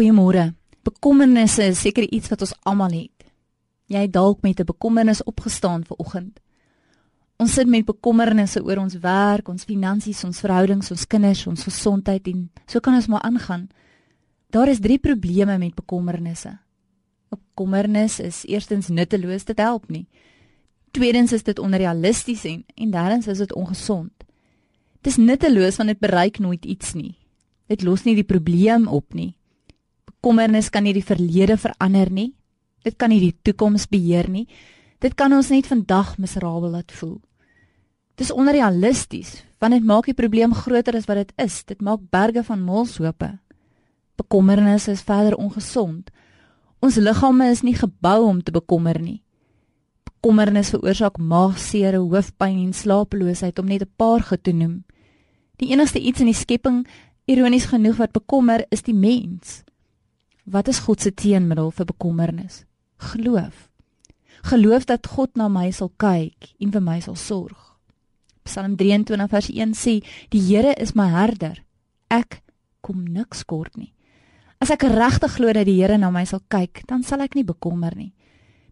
Goeiemôre. Bekommernisse is seker iets wat ons almal het. Jy het dalk met 'n bekommernis opgestaan ver oggend. Ons sit met bekommernisse oor ons werk, ons finansies, ons verhoudings, ons kinders, ons gesondheid en so kan ons maar aangaan. Daar is drie probleme met bekommernisse. Bekommernis is eerstens nutteloos, dit help nie. Tweedens is dit onrealisties en en derdens is dit ongesond. Dit is nutteloos want dit bereik nooit iets nie. Dit los nie die probleem op nie. Bekommernis kan nie die verlede verander nie. Dit kan nie die toekoms beheer nie. Dit kan ons net vandag miserabel laat voel. Dit is onrealisties want dit maak die probleem groter as wat dit is. Dit maak berge van molshope. Bekommernis is verder ongesond. Ons liggame is nie gebou om te bekommer nie. Bekommernis veroorsaak maagseer, hoofpyn en slapeloosheid om net 'n paar te noem. Die enigste iets in die skepping, ironies genoeg wat bekommer, is die mens. Wat is God se teenmiddel vir bekommernis? Geloof. Geloof dat God na my sal kyk en vir my sal sorg. Psalm 23 vers 1 sê: "Die Here is my herder. Ek kom niks kort nie." As ek regtig glo dat die Here na my sal kyk, dan sal ek nie bekommer nie.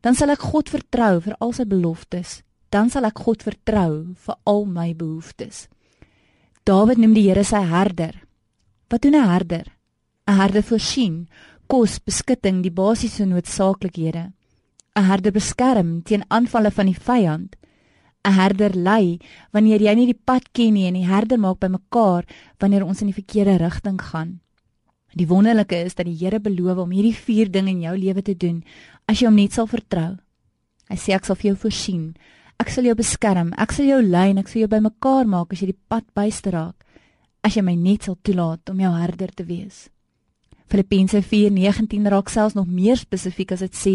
Dan sal ek God vertrou vir al sy beloftes. Dan sal ek God vertrou vir al my behoeftes. Dawid noem die Here sy herder. Wat doen 'n herder? 'n Herder voorsien kos, beskutting, die basiese noodsaaklikhede. 'n Herder beskerm teen aanvalle van die vyand. 'n Herder lei wanneer jy nie die pad ken nie en die herder maak bymekaar wanneer ons in die verkeerde rigting gaan. Die wonderlike is dat die Here beloof om hierdie vier dinge in jou lewe te doen as jy hom net sal vertrou. Hy sê ek sal vir jou voorsien. Ek sal jou beskerm. Ek sal jou lei en ek sal jou bymekaar maak as jy die pad byste raak. As jy my net sal toelaat om jou herder te wees. Filippense 4:19 raak selfs nog meer spesifiek as dit sê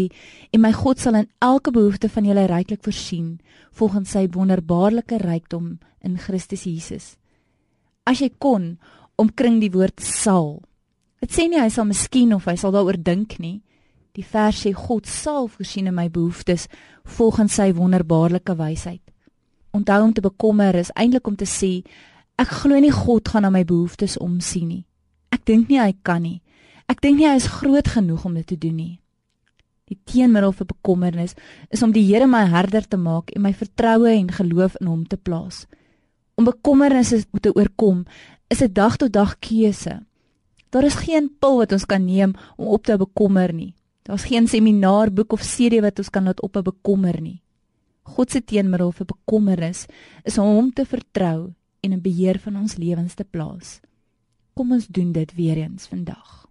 en my God sal in elke behoefte van julle ryklik voorsien volgens sy wonderbaarlike rykdom in Christus Jesus. As jy kon omkring die woord sal. Dit sê nie hy sal miskien of hy sal daaroor dink nie. Die vers sê God sal voorsien in my behoeftes volgens sy wonderbaarlike wysheid. Onthou om te bekommer is eintlik om te sê ek glo nie God gaan na my behoeftes omsien nie. Ek dink nie hy kan nie. Ek dink nie hy is groot genoeg om dit te doen nie. Die teenmiddel vir bekommernis is om die Here my herder te maak en my vertroue en geloof in hom te plaas. Om bekommernisse te oorkom is 'n dag tot dag keuse. Daar is geen pil wat ons kan neem om op te bekommer nie. Daar's geen seminaar, boek of CD wat ons kan laat op 'n bekommer nie. God se teenmiddel vir bekommernis is om hom te vertrou en 'n beheer van ons lewens te plaas. Kom ons doen dit weer eens vandag.